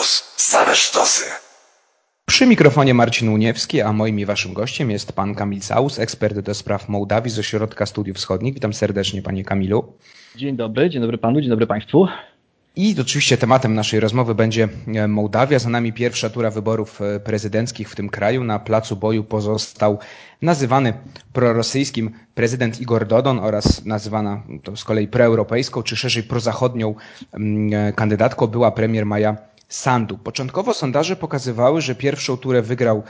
Campus. Same sztosy. Przy mikrofonie Marcin Uniewski, a moim i waszym gościem jest pan Kamil Saus, ekspert do spraw Mołdawii z Ośrodka Studiów Wschodnich. Witam serdecznie panie Kamilu. Dzień dobry, dzień dobry panu, dzień dobry państwu. I oczywiście tematem naszej rozmowy będzie e, Mołdawia. Za nami pierwsza tura wyborów e, prezydenckich w tym kraju. Na placu boju pozostał nazywany prorosyjskim prezydent Igor Dodon oraz nazywana to z kolei proeuropejską, czy szerzej prozachodnią mm, e, kandydatką była premier Maja Sandu. Początkowo sondaże pokazywały, że pierwszą turę wygrał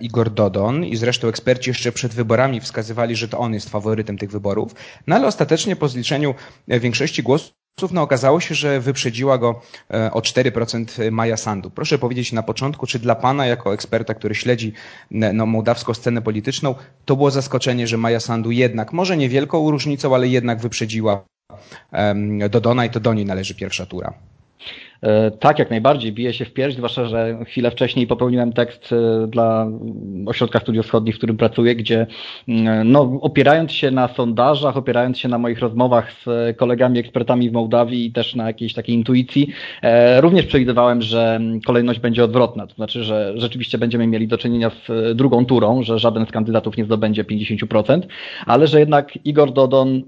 Igor Dodon i zresztą eksperci jeszcze przed wyborami wskazywali, że to on jest faworytem tych wyborów. No ale ostatecznie po zliczeniu większości głosów no okazało się, że wyprzedziła go e, o 4% Maja Sandu. Proszę powiedzieć na początku, czy dla Pana jako eksperta, który śledzi no, mołdawską scenę polityczną, to było zaskoczenie, że Maja Sandu jednak, może niewielką różnicą, ale jednak wyprzedziła Dodona i to do niej należy pierwsza tura. E, tak, jak najbardziej. Bije się w pierś, zwłaszcza, że chwilę wcześniej popełniłem tekst e, dla Ośrodka Studiów Wschodnich, w którym pracuję, gdzie mm, no, opierając się na sondażach, opierając się na moich rozmowach z kolegami ekspertami w Mołdawii i też na jakiejś takiej intuicji, e, również przewidywałem, że kolejność będzie odwrotna. To znaczy, że rzeczywiście będziemy mieli do czynienia z drugą turą, że żaden z kandydatów nie zdobędzie 50%, ale że jednak Igor Dodon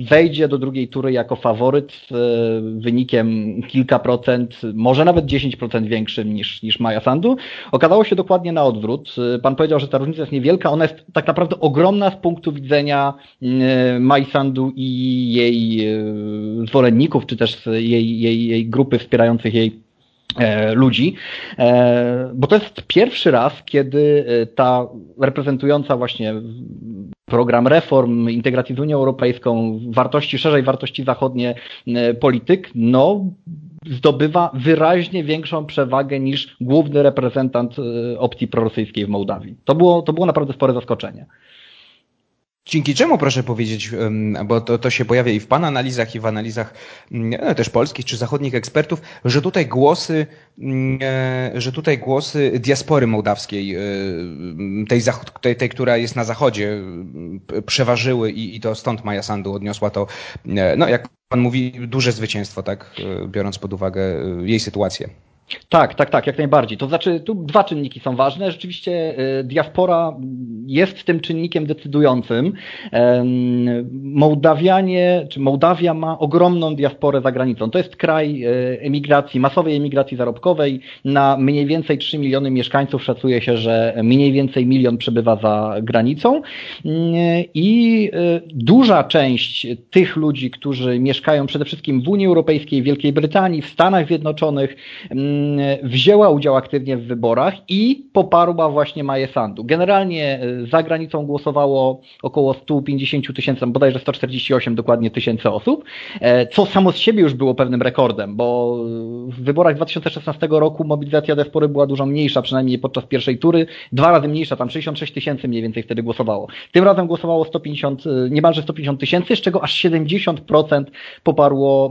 wejdzie do drugiej tury jako faworyt z e, wynikiem kilka procent, może nawet 10% większym niż, niż Maja Sandu. Okazało się dokładnie na odwrót. E, pan powiedział, że ta różnica jest niewielka, ona jest tak naprawdę ogromna z punktu widzenia e, Maja Sandu i jej zwolenników, czy też jej, jej, jej grupy wspierających jej ludzi, bo to jest pierwszy raz, kiedy ta reprezentująca właśnie program reform, integracji z Unią Europejską, wartości, szerzej wartości zachodnie e, polityk, no zdobywa wyraźnie większą przewagę niż główny reprezentant e, opcji prorosyjskiej w Mołdawii. To było, to było naprawdę spore zaskoczenie. Dzięki czemu proszę powiedzieć, bo to, to się pojawia i w Pana analizach, i w analizach no, też polskich czy zachodnich ekspertów, że tutaj głosy, e, że tutaj głosy diaspory mołdawskiej, e, tej, tej, tej która jest na zachodzie, przeważyły i, i to stąd Maja Sandu odniosła to, no jak Pan mówi, duże zwycięstwo, tak, biorąc pod uwagę jej sytuację. Tak, tak, tak, jak najbardziej. To znaczy, tu dwa czynniki są ważne. Rzeczywiście y, diaspora jest tym czynnikiem decydującym. Mołdawianie, czy Mołdawia ma ogromną diasporę za granicą. To jest kraj y, emigracji, masowej emigracji zarobkowej. Na mniej więcej 3 miliony mieszkańców szacuje się, że mniej więcej milion przebywa za granicą. I duża część tych ludzi, którzy mieszkają przede wszystkim w Unii Europejskiej, Wielkiej Brytanii, w Stanach Zjednoczonych, wzięła udział aktywnie w wyborach i poparła właśnie Maję Sandu. Generalnie e, za granicą głosowało około 150 tysięcy, bodajże 148 dokładnie tysięcy osób, e, co samo z siebie już było pewnym rekordem, bo w wyborach 2016 roku mobilizacja diaspory była dużo mniejsza, przynajmniej podczas pierwszej tury, dwa razy mniejsza, tam 66 tysięcy mniej więcej wtedy głosowało. Tym razem głosowało 150, e, niemalże 150 tysięcy, z czego aż 70% poparło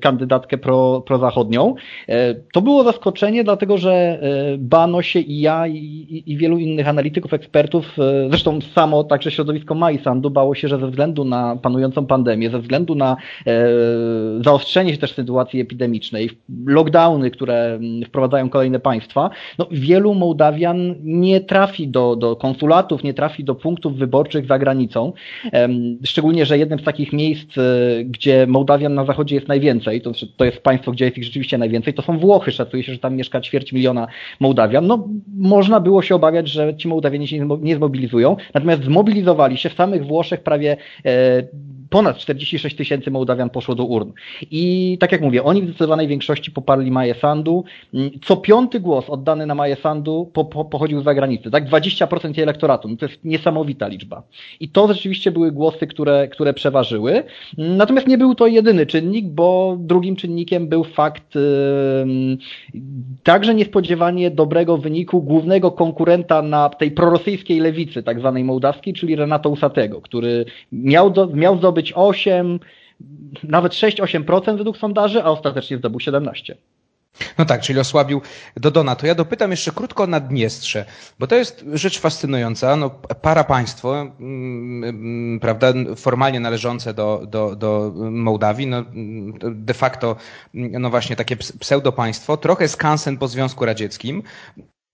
kandydatkę pro, prozachodnią. To było zaskoczenie, dlatego że e, bano się i ja, i, i wielu innych analityków, ekspertów, e, zresztą samo także środowisko Majsandu bało się, że ze względu na panującą pandemię, ze względu na e, zaostrzenie się też sytuacji epidemicznej, lockdowny, które wprowadzają kolejne państwa, no, wielu Mołdawian nie trafi do, do konsulatów, nie trafi do punktów wyborczych za granicą. Szczególnie, że jednym z takich miejsc, gdzie Mołdawian na zachodzie jest najwięcej, to, to jest państwo, gdzie jest ich rzeczywiście najwięcej, to są Włochy. Szacuje się, że tam mieszka ćwierć miliona Mołdawian. No, można było się obawiać, że ci Mołdawianie się nie zmobilizują. Natomiast zmobilizowali się w samych Włoszech prawie e, ponad 46 tysięcy Mołdawian poszło do urn. I tak jak mówię, oni w zdecydowanej większości poparli Maję Sandu. Mm, co piąty głos oddany na Maję Sandu po, po, pochodził z zagranicy. Tak, 20% jej elektoratu. No to jest niesamowita liczba. I to rzeczywiście były głosy, które, które przeważyły. Natomiast nie był to jedyny czynnik, bo drugim czynnikiem był fakt yy, także niespodziewanie dobrego wyniku głównego konkurenta na tej prorosyjskiej lewicy, tak zwanej mołdawskiej, czyli Renato Usatego, który miał, do, miał zdobyć zdobyć 8, nawet 6-8% według sondaży, a ostatecznie zdobył 17%. No tak, czyli osłabił Dodona. To ja dopytam jeszcze krótko o Naddniestrze, bo to jest rzecz fascynująca. No, para państwo, mm, mm, prawda, formalnie należące do, do, do Mołdawii, no, de facto, no właśnie takie pseudopaństwo, trochę skansen po Związku Radzieckim.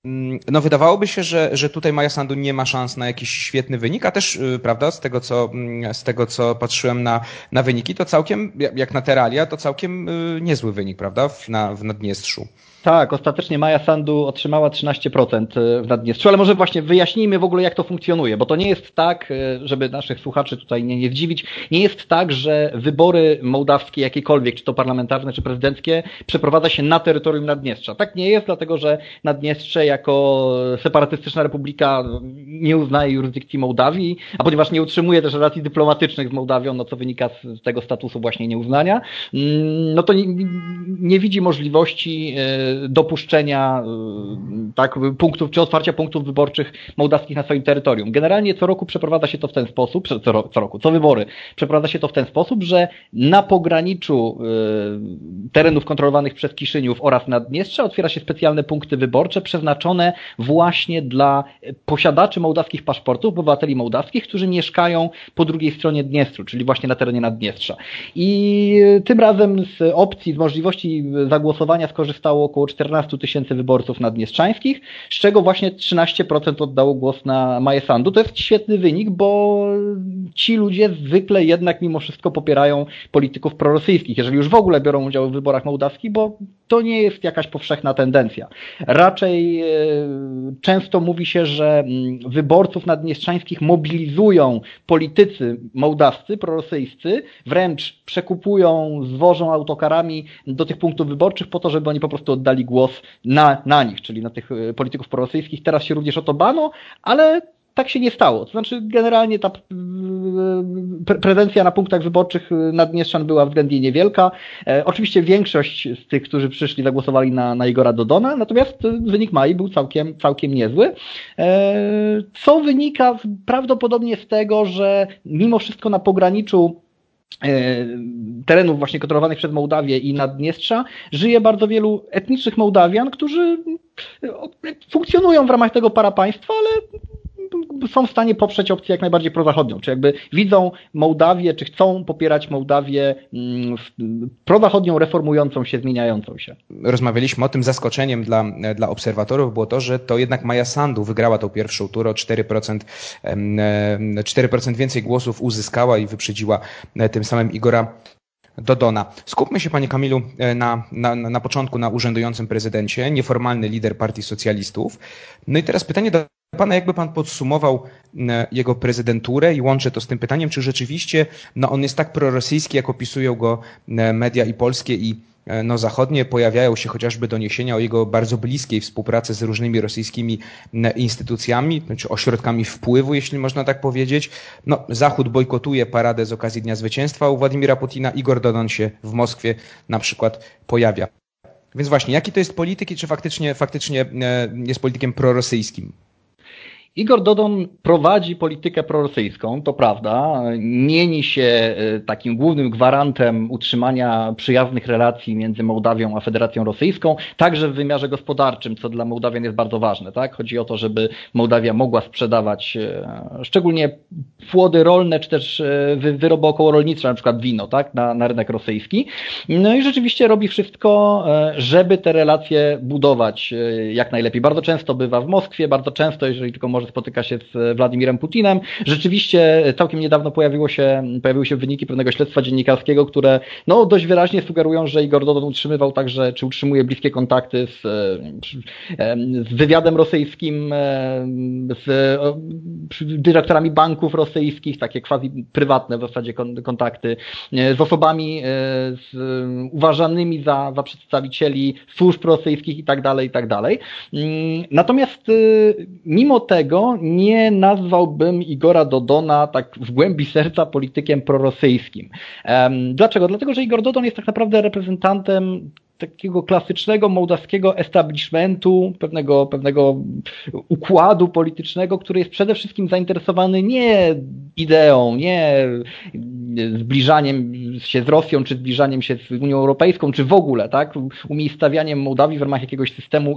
Mm, no wydawałoby się, że, że tutaj Maja Sandu nie ma szans na jakiś świetny wynik, a też, y, prawda, z tego co, z tego, co patrzyłem na, na wyniki, to całkiem, jak na Teralia, to całkiem y, niezły wynik, prawda, w, na, w Naddniestrzu. Tak, ostatecznie Maja Sandu otrzymała 13% e, w Naddniestrzu, ale może właśnie wyjaśnijmy w ogóle, jak to funkcjonuje, bo to nie jest tak, e, żeby naszych słuchaczy tutaj nie, nie zdziwić, nie jest tak, że wybory mołdawskie jakiekolwiek, czy to parlamentarne, czy prezydenckie, przeprowadza się na terytorium Naddniestrza. Tak nie jest, dlatego że Naddniestrze jako separatystyczna republika nie uznaje jurysdykcji Mołdawii, a ponieważ nie utrzymuje też relacji dyplomatycznych z Mołdawią, no co wynika z tego statusu właśnie nieuznania, mm, no to nie, nie widzi możliwości e, dopuszczenia y, tak, punktów, czy otwarcia punktów wyborczych mołdawskich na swoim terytorium. Generalnie co roku przeprowadza się to w ten sposób, co, co roku, co wybory, przeprowadza się to w ten sposób, że na pograniczu y, terenów kontrolowanych przez Kiszyniów oraz Naddniestrze otwiera się specjalne punkty wyborcze przeznaczone właśnie dla posiadaczy mołdawskich paszportów, obywateli mołdawskich, którzy mieszkają po drugiej stronie Dniestru, czyli właśnie na terenie Naddniestrza. I tym razem z opcji, z możliwości zagłosowania skorzystało około około 14 tysięcy wyborców naddniestrzańskich, z czego właśnie 13% oddało głos na Majesandu. To jest świetny wynik, bo ci ludzie zwykle jednak mimo wszystko popierają polityków prorosyjskich, jeżeli już w ogóle biorą udział w wyborach mołdawskich, bo to nie jest jakaś powszechna tendencja. Raczej e, często mówi się, że mm, wyborców naddniestrzańskich mobilizują politycy mołdawscy, prorosyjscy, wręcz przekupują, zwożą autokarami do tych punktów wyborczych po to, żeby oni po prostu oddali głos na, na nich, czyli na tych e, polityków prorosyjskich. Teraz się również o to bano, ale tak się nie stało. To znaczy, generalnie ta e, prezencja na punktach wyborczych Naddniestrzan była względnie niewielka. E, oczywiście większość z tych, którzy przyszli, zagłosowali na, na Igora Dodona, natomiast wynik Mai był całkiem, całkiem niezły. E, co wynika prawdopodobnie z tego, że mimo wszystko na pograniczu E, terenów właśnie kontrolowanych przez Mołdawię i Naddniestrza żyje bardzo wielu etnicznych Mołdawian, którzy funkcjonują w ramach tego para państwa, ale są w stanie poprzeć opcję jak najbardziej prozachodnią, czy jakby widzą Mołdawię, czy chcą popierać Mołdawię mm, prozachodnią, reformującą się, zmieniającą się. Rozmawialiśmy o tym, zaskoczeniem dla, dla obserwatorów było to, że to jednak Maja Sandu wygrała tą pierwszą turę, o 4%, 4% więcej głosów uzyskała i wyprzedziła e, tym samym Igora Dodona. Skupmy się, panie Kamilu, e, na, na, na początku na urzędującym prezydencie, nieformalny lider partii socjalistów. No i teraz pytanie do Pana, jakby Pan podsumował e, jego prezydenturę i łączę to z tym pytaniem, czy rzeczywiście no, on jest tak prorosyjski, jak opisują go e, media i polskie i e, no, zachodnie, pojawiają się chociażby doniesienia o jego bardzo bliskiej współpracy z różnymi rosyjskimi instytucjami, czy ośrodkami wpływu, jeśli można tak powiedzieć. No, Zachód bojkotuje paradę z okazji Dnia Zwycięstwa u Władimira Putina. Igor Dodon się w Moskwie na przykład pojawia. Więc właśnie, jaki to jest polityk i czy faktycznie, faktycznie jest politykiem prorosyjskim? Igor Dodon prowadzi politykę prorosyjską, to prawda. Mieni się e, takim głównym gwarantem utrzymania przyjaznych relacji między Mołdawią a Federacją Rosyjską, także w wymiarze gospodarczym, co dla Mołdawian jest bardzo ważne. Tak? Chodzi o to, żeby Mołdawia mogła sprzedawać e, szczególnie płody rolne, czy też e, wyroby okołorolnicze, na przykład wino, tak? na, na rynek rosyjski. No i rzeczywiście robi wszystko, żeby te relacje budować jak najlepiej. Bardzo często bywa w Moskwie, bardzo często, jeżeli tylko może że spotyka się z Władimirem Putinem. Rzeczywiście całkiem niedawno pojawiło się, pojawiły się wyniki pewnego śledztwa dziennikarskiego, które no, dość wyraźnie sugerują, że Igor Dodon utrzymywał także, czy utrzymuje bliskie kontakty z, z wywiadem rosyjskim, z dyrektorami banków rosyjskich, takie quasi prywatne w zasadzie kontakty, z osobami z, uważanymi za, za przedstawicieli służb rosyjskich i tak dalej, i tak dalej. Mm, natomiast mimo tego nie nazwałbym Igora Dodona tak w głębi serca politykiem prorosyjskim. Dlaczego? Dlatego, że Igor Dodon jest tak naprawdę reprezentantem takiego klasycznego mołdawskiego establishmentu, pewnego, pewnego układu politycznego, który jest przede wszystkim zainteresowany nie ideą, nie zbliżaniem się z Rosją, czy zbliżaniem się z Unią Europejską, czy w ogóle, tak, umiejscawianiem Mołdawii w ramach jakiegoś systemu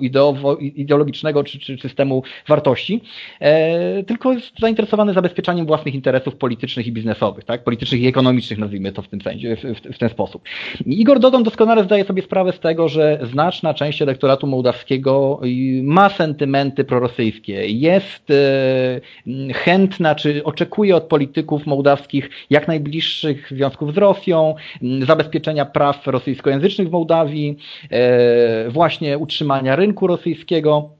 ideologicznego, czy, czy systemu wartości, e, tylko jest zainteresowany zabezpieczaniem własnych interesów politycznych i biznesowych, tak, politycznych i ekonomicznych, nazwijmy to w tym sensie, w, w, w ten sposób. Igor Dodon doskonale zdaje sobie sprawę z tego, że znaczna część elektoratu mołdawskiego ma sentymenty prorosyjskie, jest e, chętna, czy oczekuje od polityków mołdawskich jak najbliższych związków z Rosją, zabezpieczenia praw rosyjskojęzycznych w Mołdawii, właśnie utrzymania rynku rosyjskiego.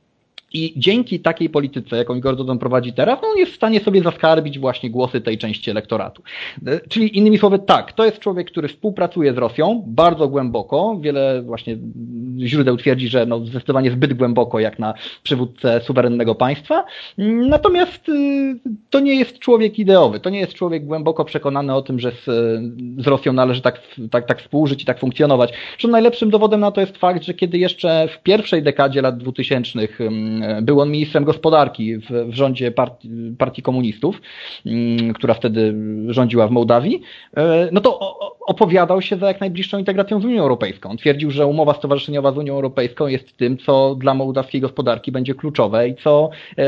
I dzięki takiej polityce, jaką Igor Dodon prowadzi teraz, no on jest w stanie sobie zaskarbić właśnie głosy tej części elektoratu. E, czyli innymi słowy, tak, to jest człowiek, który współpracuje z Rosją bardzo głęboko. Wiele właśnie źródeł twierdzi, że no zdecydowanie zbyt głęboko, jak na przywódcę suwerennego państwa. Natomiast y, to nie jest człowiek ideowy. To nie jest człowiek głęboko przekonany o tym, że z, z Rosją należy tak, tak, tak współżyć i tak funkcjonować. Zresztą najlepszym dowodem na to jest fakt, że kiedy jeszcze w pierwszej dekadzie lat 2000 był on ministrem gospodarki w, w rządzie partii, partii komunistów, mm, która wtedy rządziła w Mołdawii, e, no to opowiadał się za jak najbliższą integracją z Unią Europejską. Twierdził, że umowa stowarzyszeniowa z Unią Europejską jest tym, co dla mołdawskiej gospodarki będzie kluczowe i co e,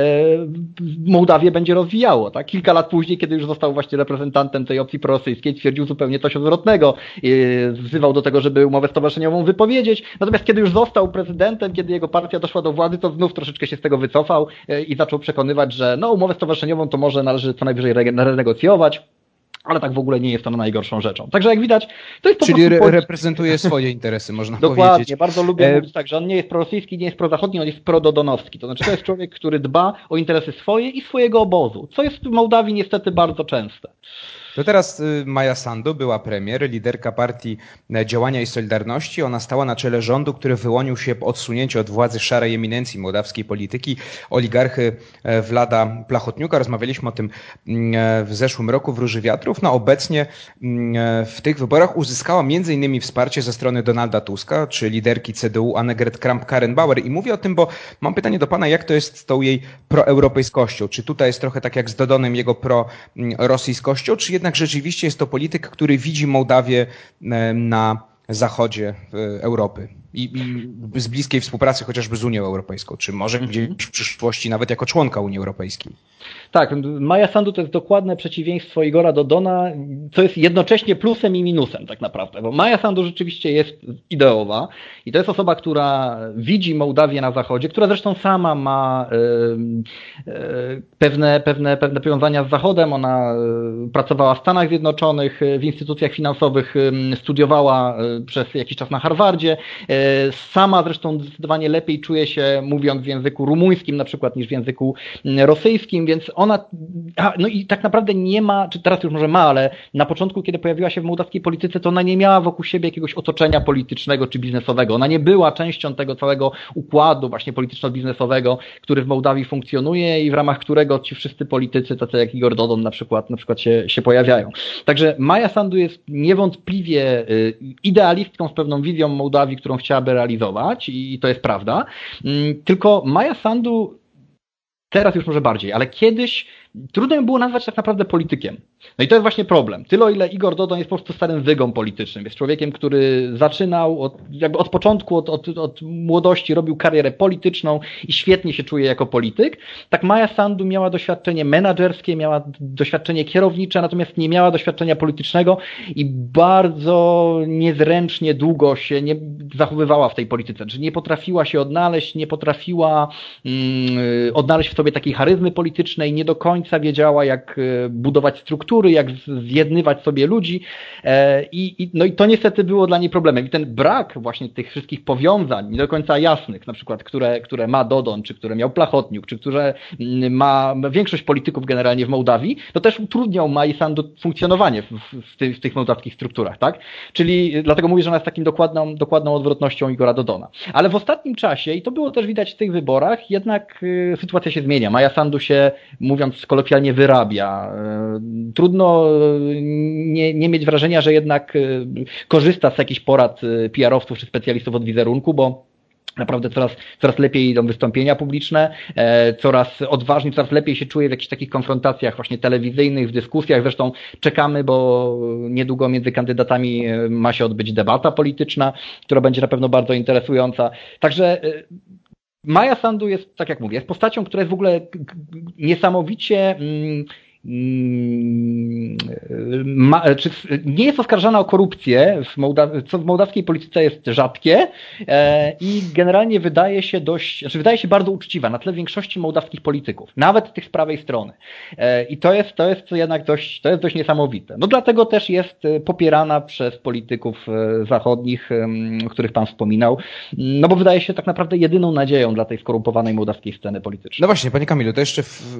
Mołdawię będzie rozwijało. Tak? Kilka lat później, kiedy już został właśnie reprezentantem tej opcji prorosyjskiej, twierdził zupełnie coś odwrotnego. Wzywał do tego, żeby umowę stowarzyszeniową wypowiedzieć. Natomiast kiedy już został prezydentem, kiedy jego partia doszła do władzy, to znów troszeczkę się z tego wycofał e, i zaczął przekonywać, że no umowę stowarzyszeniową to może należy co najwyżej renegocjować ale tak w ogóle nie jest to najgorszą rzeczą. Także jak widać, to jest po Czyli re reprezentuje swoje interesy, można Dokładnie, powiedzieć. Dokładnie, bardzo lubię e... mówić tak, że on nie jest prorosyjski, nie jest prozachodni, on jest prododonowski. To znaczy to jest człowiek, który dba o interesy swoje i swojego obozu, co jest w Mołdawii niestety bardzo częste. To teraz y, Maja Sandu była premier, liderka partii e, Działania i Solidarności. Ona stała na czele rządu, który wyłonił się po odsunięciu od władzy szarej eminencji mołdawskiej polityki, oligarchy e, Wlada Plachotniuka. Rozmawialiśmy o tym mm, e, w zeszłym roku w Róży Wiatrów. No obecnie mm, w tych wyborach uzyskała innymi wsparcie ze strony Donalda Tuska, czy liderki CDU Annegret Kramp-Karrenbauer. I mówię o tym, bo mam pytanie do pana, jak to jest z tą jej proeuropejskością? Czy tutaj jest trochę tak jak z Dodonem jego prorosyjskością, czy jednak rzeczywiście jest to polityk, który widzi Mołdawię e, na zachodzie Europy i, i z bliskiej współpracy chociażby z Unią Europejską, czy może mhm. gdzieś w przyszłości nawet jako członka Unii Europejskiej. Tak, Maja Sandu to jest dokładne przeciwieństwo Igora Dodona, co jest jednocześnie plusem i minusem tak naprawdę, bo Maja Sandu rzeczywiście jest ideowa i to jest osoba, która widzi Mołdawię na zachodzie, która zresztą sama ma y, y, pewne, pewne, pewne powiązania z Zachodem, ona y, pracowała w Stanach Zjednoczonych, w instytucjach finansowych, studiowała przez jakiś czas na Harvardzie, sama zresztą zdecydowanie lepiej czuje się mówiąc w języku rumuńskim na przykład niż w języku rosyjskim, więc ona, no i tak naprawdę nie ma, czy teraz już może ma, ale na początku, kiedy pojawiła się w mołdawskiej polityce, to ona nie miała wokół siebie jakiegoś otoczenia politycznego czy biznesowego. Ona nie była częścią tego całego układu właśnie polityczno-biznesowego, który w Mołdawii funkcjonuje i w ramach którego ci wszyscy politycy, tacy jak Igor Dodon na przykład, na przykład się, się pojawiają. Także Maja Sandu jest niewątpliwie y, idealistką z pewną wizją Mołdawii, którą chciałaby realizować i to jest prawda. Mm, tylko Maja Sandu teraz już może bardziej, ale kiedyś trudno ją było nazwać tak naprawdę politykiem. No i to jest właśnie problem. Tyle o ile Igor Dodon jest po prostu starym wygą politycznym. Jest człowiekiem, który zaczynał od, jakby od początku, od, od, od młodości robił karierę polityczną i świetnie się czuje jako polityk. Tak Maja Sandu miała doświadczenie menedżerskie, miała doświadczenie kierownicze, natomiast nie miała doświadczenia politycznego i bardzo niezręcznie długo się nie zachowywała w tej polityce. Czyli nie potrafiła się odnaleźć, nie potrafiła mm, odnaleźć w sobie takiej charyzmy politycznej, nie do końca wiedziała, jak e, budować struktury, jak zjednywać sobie ludzi e, i, i, no i to niestety było dla niej problemem. I ten brak właśnie tych wszystkich powiązań, nie do końca jasnych, na przykład, które, które ma Dodon, czy które miał Plachotniuk, czy które mm, ma większość polityków generalnie w Mołdawii, to też utrudniał Mai Sandu funkcjonowanie w, w, tych, w tych mołdawskich strukturach, tak? Czyli dlatego mówię, że ona jest takim dokładną, dokładną odwrotnością Igora Dodona. Ale w ostatnim czasie, i to było też widać w tych wyborach, jednak y, sytuacja się zmienia. Maja Sandu się, mówiąc kolokwialnie, wyrabia. Y, trudno y, nie, nie mieć wrażenia, że jednak korzysta z jakichś porad PR-owców czy specjalistów od wizerunku, bo Naprawdę coraz, coraz lepiej idą wystąpienia publiczne, e, coraz odważniej, coraz lepiej się czuje w jakichś takich konfrontacjach właśnie telewizyjnych, w dyskusjach. Zresztą czekamy, bo niedługo między kandydatami e, ma się odbyć debata polityczna, która będzie na pewno bardzo interesująca. Także e, Maja Sandu jest, tak jak mówię, jest postacią, która jest w ogóle niesamowicie. Mm, ma, czy nie jest oskarżana o korupcję, w co w mołdawskiej polityce jest rzadkie e, i generalnie wydaje się dość, znaczy wydaje się bardzo uczciwa na tle większości mołdawskich polityków, nawet tych z prawej strony. E, I to jest, to jest jednak dość, to jest dość niesamowite. No dlatego też jest e, popierana przez polityków e, zachodnich, o których Pan wspominał, no bo wydaje się tak naprawdę jedyną nadzieją dla tej skorumpowanej mołdawskiej sceny politycznej. No właśnie, Panie Kamilu, to jeszcze w,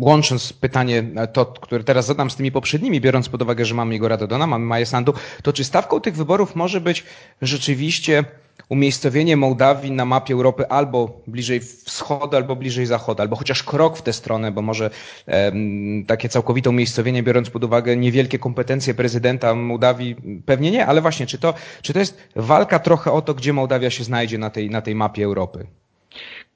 łącznie kończąc pytanie to, które teraz zadam z tymi poprzednimi, biorąc pod uwagę, że mamy Igora Dodona, mamy Maję to czy stawką tych wyborów może być rzeczywiście umiejscowienie Mołdawii na mapie Europy albo bliżej wschodu, albo bliżej zachodu, albo chociaż krok w tę stronę, bo może um, takie całkowite umiejscowienie, biorąc pod uwagę niewielkie kompetencje prezydenta Mołdawii, pewnie nie, ale właśnie, czy to, czy to jest walka trochę o to, gdzie Mołdawia się znajdzie na tej, na tej mapie Europy?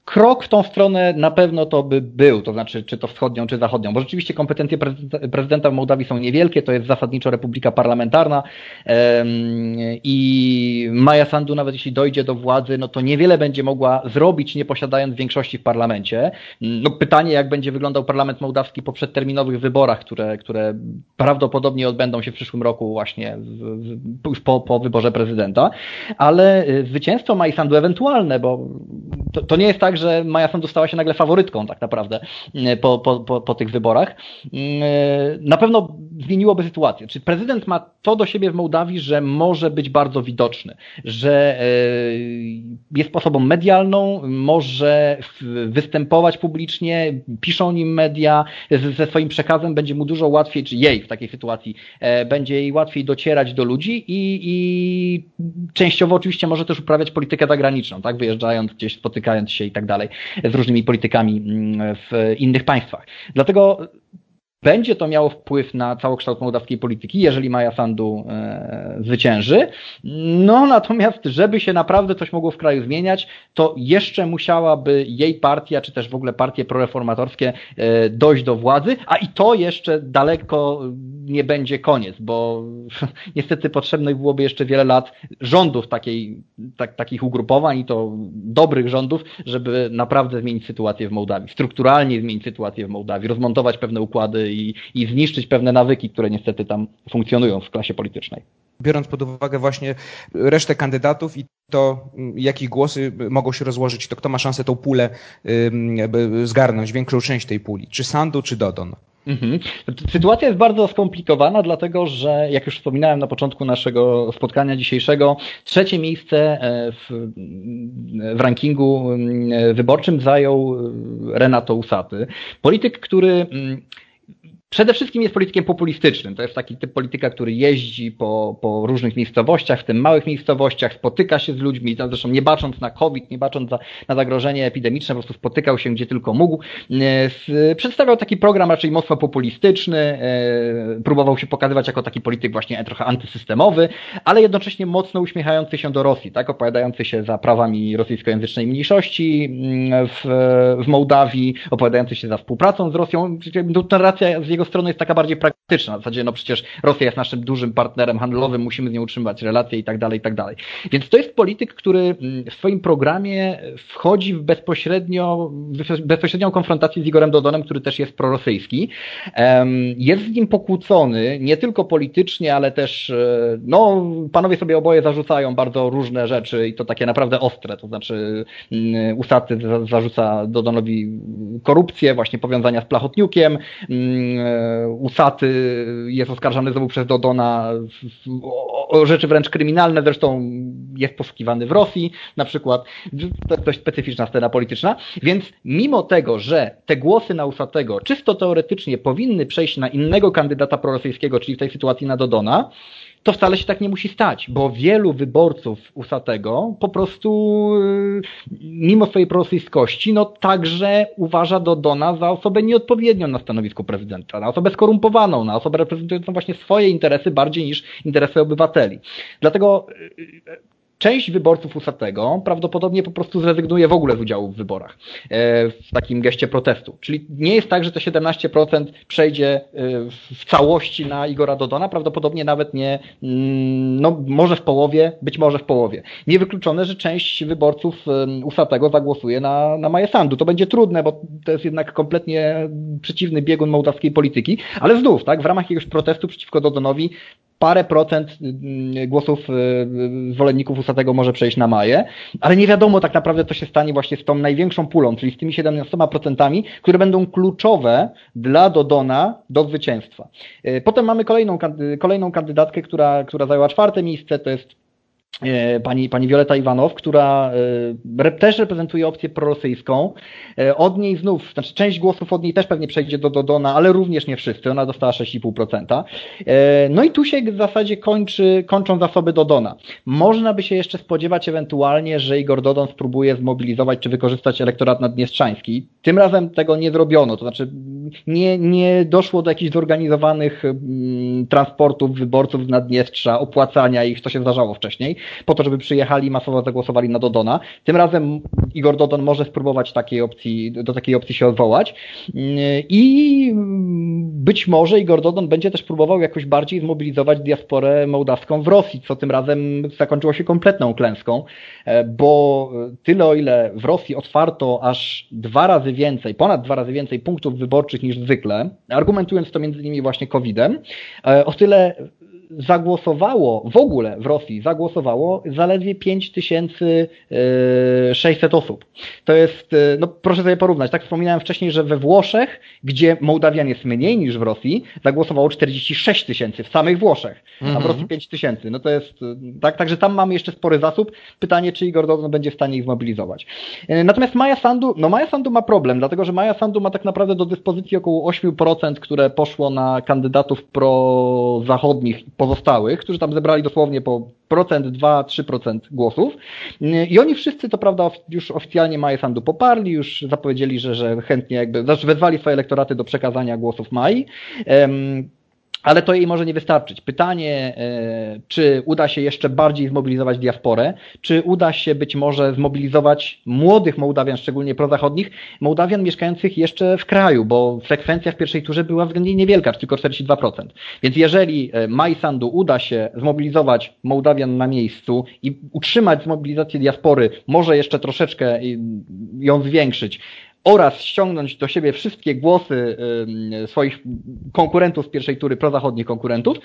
Krok w tą stronę na pewno to by był, to znaczy czy to wschodnią, czy zachodnią, bo rzeczywiście kompetencje prezydenta w Mołdawii są niewielkie, to jest zasadniczo republika parlamentarna i Maja Sandu nawet jeśli dojdzie do władzy, no to niewiele będzie mogła zrobić, nie posiadając większości w parlamencie. No pytanie, jak będzie wyglądał parlament mołdawski po przedterminowych wyborach, które, które prawdopodobnie odbędą się w przyszłym roku właśnie już po, po wyborze prezydenta, ale y, zwycięstwo Maja Sandu ewentualne, bo to, to nie jest tak, że Maja Sandu stała się nagle faworytką tak naprawdę e, po, po, po, po tych wyborach. Mm, e, na pewno zmieniłoby sytuację. Czy prezydent ma to do siebie w Mołdawii, że może być bardzo widoczny, że e, jest osobą medialną, może występować publicznie, piszą nim media, ze swoim przekazem będzie mu dużo łatwiej, czy jej w takiej sytuacji, będzie jej łatwiej docierać do ludzi i, i częściowo oczywiście może też uprawiać politykę zagraniczną, tak, wyjeżdżając gdzieś, spotykając się i tak dalej z różnymi politykami mm, w innych państwach. Dlatego będzie to miało wpływ na całokształt mołdawskiej polityki, jeżeli Maja Sandu e, zwycięży. No natomiast, żeby się naprawdę coś mogło w kraju zmieniać, to jeszcze musiałaby jej partia, czy też w ogóle partie proreformatorskie e, dojść do władzy, a i to jeszcze daleko nie będzie koniec, bo niestety potrzebnych byłoby jeszcze wiele lat rządów takiej, tak, takich ugrupowań i to dobrych rządów, żeby naprawdę zmienić sytuację w Mołdawii, strukturalnie zmienić sytuację w Mołdawii, rozmontować pewne układy i, i zniszczyć pewne nawyki, które niestety tam funkcjonują w klasie politycznej. Biorąc pod uwagę właśnie resztę kandydatów i to, jakich głosy mogą się rozłożyć, to kto ma szansę tą pulę zgarnąć, większą część tej puli, czy Sandu, czy Dodon? Mhm. Sytuacja jest bardzo skomplikowana, dlatego że, jak już wspominałem na początku naszego spotkania dzisiejszego, trzecie miejsce e, w, w rankingu wyborczym zajął e, Renato Usaty. Polityk, który Przede wszystkim jest politykiem populistycznym. To jest taki typ polityka, który jeździ po, po różnych miejscowościach, w tym małych miejscowościach, spotyka się z ludźmi, zresztą nie bacząc na COVID, nie bacząc za, na zagrożenie epidemiczne, po prostu spotykał się gdzie tylko mógł. E, przedstawiał taki program raczej mocno populistyczny, e, próbował się pokazywać jako taki polityk właśnie trochę antysystemowy, ale jednocześnie mocno uśmiechający się do Rosji, tak, opowiadający się za prawami rosyjskojęzycznej mniejszości mm, w, w Mołdawii, opowiadający się za współpracą z Rosją. Narracja z jego strony jest taka bardziej praktyczna. W zasadzie, no przecież Rosja jest naszym dużym partnerem handlowym, musimy z nią utrzymywać relacje i tak dalej, i tak dalej. Więc to jest polityk, który mm, w swoim programie wchodzi w bezpośrednio, bezpośrednią konfrontację z Igorem Dodonem, który też jest prorosyjski. Jest z nim pokłócony, nie tylko politycznie, ale też, e, no, panowie sobie oboje zarzucają bardzo różne rzeczy i to takie naprawdę ostre, to znaczy mm, Usaty zarzuca Dodonowi korupcję, właśnie powiązania z Plachotniukiem, mm, Usaty jest oskarżany znowu przez Dodona o, rzeczy wręcz kryminalne, zresztą jest poszukiwany w Rosji na przykład. To dość specyficzna scena polityczna. Więc mimo tego, że te głosy na Usatego czysto teoretycznie powinny przejść na innego kandydata prorosyjskiego, czyli w tej sytuacji na Dodona, to wcale się tak nie musi stać, bo wielu wyborców Usatego po prostu y, mimo swojej prorosyjskości, no także uważa Dodona za osobę nieodpowiednią na stanowisku prezydenta, na osobę skorumpowaną, na osobę reprezentującą właśnie swoje interesy bardziej niż interesy obywateli. Dlatego y, część wyborców Usatego prawdopodobnie po prostu zrezygnuje w ogóle z udziału w wyborach e, w takim geście protestu. Czyli nie jest tak, że te 17% przejdzie e, w całości na Igora Dodona, prawdopodobnie nawet nie, mm, no może w połowie, być może w połowie. Niewykluczone, że część wyborców Usatego zagłosuje na, na Maję Sandu. To będzie trudne, bo to jest jednak kompletnie przeciwny biegun mołdawskiej polityki, ale znów, tak, w ramach jakiegoś protestu przeciwko Dodonowi parę procent mm, głosów y, y, zwolenników Usatego może przejść na Maję, ale nie wiadomo tak naprawdę, co się stanie właśnie z tą największą pulą, czyli z tymi 17%, które będą kluczowe dla Dodona do zwycięstwa. Y, potem mamy kolejną, kolejną kandydatkę, która, która zajęła czwarte miejsce, to jest pani, pani Wioleta Iwanow, która e, też reprezentuje opcję prorosyjską. E, od niej znów, znaczy część głosów od niej też pewnie przejdzie do Dodona, ale również nie wszyscy. Ona dostała 6,5%. No i tu się w zasadzie kończy, kończą zasoby Dodona. Można by się jeszcze spodziewać ewentualnie, że Igor Dodon spróbuje zmobilizować czy wykorzystać elektorat naddniestrzański. Tym razem tego nie zrobiono, to znaczy nie, nie doszło do jakichś zorganizowanych mm, transportów wyborców z Naddniestrza, opłacania ich, to się zdarzało wcześniej po to, żeby przyjechali masowo zagłosowali na Dodona. Tym razem Igor Dodon może spróbować takiej opcji, do takiej opcji się odwołać i być może Igor Dodon będzie też próbował jakoś bardziej zmobilizować diasporę mołdawską w Rosji, co tym razem zakończyło się kompletną klęską, e, bo tyle o ile w Rosji otwarto aż dwa razy więcej, ponad dwa razy więcej punktów wyborczych niż zwykle, argumentując to między innymi właśnie COVID-em, e, o tyle zagłosowało w ogóle w Rosji zagłosowało zaledwie 5600 e, osób. To jest, e, no proszę sobie porównać, tak wspominałem wcześniej, że we Włoszech, gdzie Mołdawian jest mniej niż w Rosji, zagłosowało 46 tysięcy w samych Włoszech, a w mhm. Rosji 5 tysięcy. No to jest, e, tak, także tam mamy jeszcze spory zasób. Pytanie, czy Igor Dodon będzie w stanie ich zmobilizować. Natomiast Maja Sandu, no Maja Sandu ma problem, dlatego że Maja Sandu ma tak naprawdę do dyspozycji około 8%, które poszło na kandydatów prozachodnich pozostałych, którzy tam zebrali dosłownie po procent, 2, 3% głosów. I oni wszyscy, to prawda, już oficjalnie Maję Sandu poparli, już zapowiedzieli, że, że chętnie jakby, znaczy wezwali swoje elektoraty do przekazania głosów Mai. Ale to jej może nie wystarczyć. Pytanie, e, czy uda się jeszcze bardziej zmobilizować diasporę, czy uda się być może zmobilizować młodych Mołdawian, szczególnie prozachodnich, Mołdawian mieszkających jeszcze w kraju, bo frekwencja w pierwszej turze była względnie niewielka, tylko 42%. Więc jeżeli e, Maj Sandu uda się zmobilizować Mołdawian na miejscu i utrzymać zmobilizację diaspory, może jeszcze troszeczkę ją zwiększyć, oraz ściągnąć do siebie wszystkie głosy swoich konkurentów z pierwszej tury, prozachodnich konkurentów,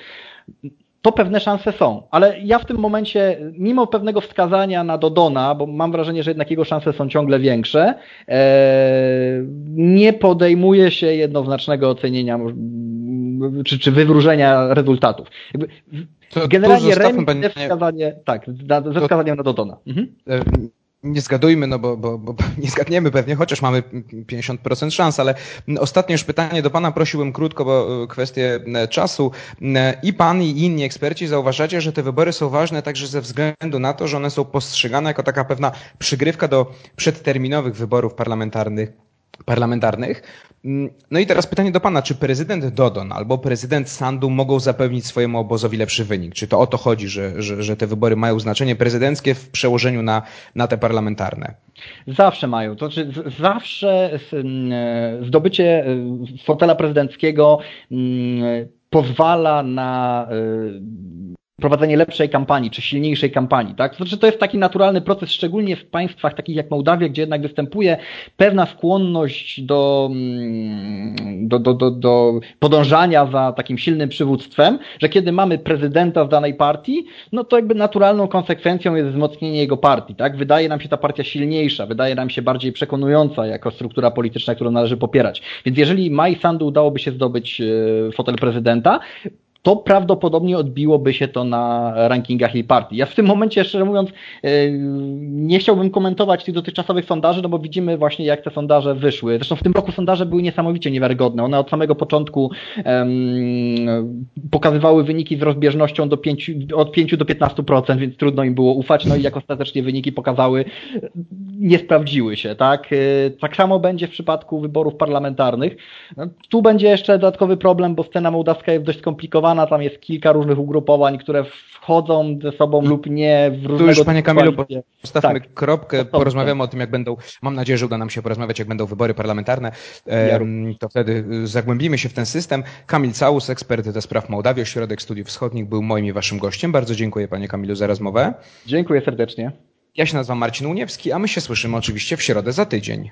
to pewne szanse są. Ale ja w tym momencie, mimo pewnego wskazania na Dodona, bo mam wrażenie, że jednak jego szanse są ciągle większe, e, nie podejmuje się jednoznacznego ocenienia czy, czy wywróżenia rezultatów. Generalnie remis ze wskazanie, tak, ze wskazaniem na Dodona. Mhm. Nie zgadujmy, no bo, bo, bo nie zgadniemy pewnie, chociaż mamy 50% szans, ale ostatnie już pytanie do Pana prosiłbym krótko, bo e, kwestie e, czasu. E, I Pan i inni eksperci zauważacie, że te wybory są ważne także ze względu na to, że one są postrzegane jako taka pewna przygrywka do przedterminowych wyborów parlamentarnych parlamentarnych. Mm, no i teraz pytanie do Pana, czy prezydent Dodon albo prezydent Sandu mogą zapewnić swojemu obozowi lepszy wynik? Czy to o to chodzi, że, że, że te wybory mają znaczenie prezydenckie w przełożeniu na, na te parlamentarne? Zawsze mają. To znaczy, zawsze mm, zdobycie e, fotela prezydenckiego mm, pozwala na e, prowadzenie lepszej kampanii, czy silniejszej kampanii, tak? Znaczy, to jest taki naturalny proces, szczególnie w państwach takich jak Mołdawia, gdzie jednak występuje pewna skłonność do, mm, do, do, do, do podążania za takim silnym przywództwem, że kiedy mamy prezydenta w danej partii, no to jakby naturalną konsekwencją jest wzmocnienie jego partii, tak? Wydaje nam się ta partia silniejsza, wydaje nam się bardziej przekonująca jako struktura polityczna, którą należy popierać. Więc jeżeli Mai Sandu udałoby się zdobyć e, fotel prezydenta, to prawdopodobnie odbiłoby się to na rankingach jej partii. Ja w tym momencie, szczerze mówiąc, e, nie chciałbym komentować tych dotychczasowych sondaży, no bo widzimy właśnie, jak te sondaże wyszły. Zresztą w tym roku sondaże były niesamowicie niewiarygodne. One od samego początku um, pokazywały wyniki z rozbieżnością do 5, od 5 do 15%, więc trudno im było ufać. No i jak ostatecznie wyniki pokazały, nie sprawdziły się. Tak, e, tak samo będzie w przypadku wyborów parlamentarnych. No, tu będzie jeszcze dodatkowy problem, bo scena mołdawska jest dość skomplikowana skomplikowana, tam jest kilka różnych ugrupowań, które wchodzą ze sobą lub nie w różnego Tu już, panie Kamilu, postawmy Tak. kropkę, porozmawiamy o tym, jak będą, mam nadzieję, że uda nam się porozmawiać, jak będą wybory parlamentarne, Em, to wtedy y, zagłębimy się w ten system. Kamil Całus, ekspert do spraw Mołdawii, Ośrodek Studiów Wschodnich, był moim i waszym gościem. Bardzo dziękuję, panie Kamilu, za rozmowę. Dziękuję serdecznie. Ja się nazywam Marcin Uniewski, a my się słyszymy oczywiście w środę za tydzień.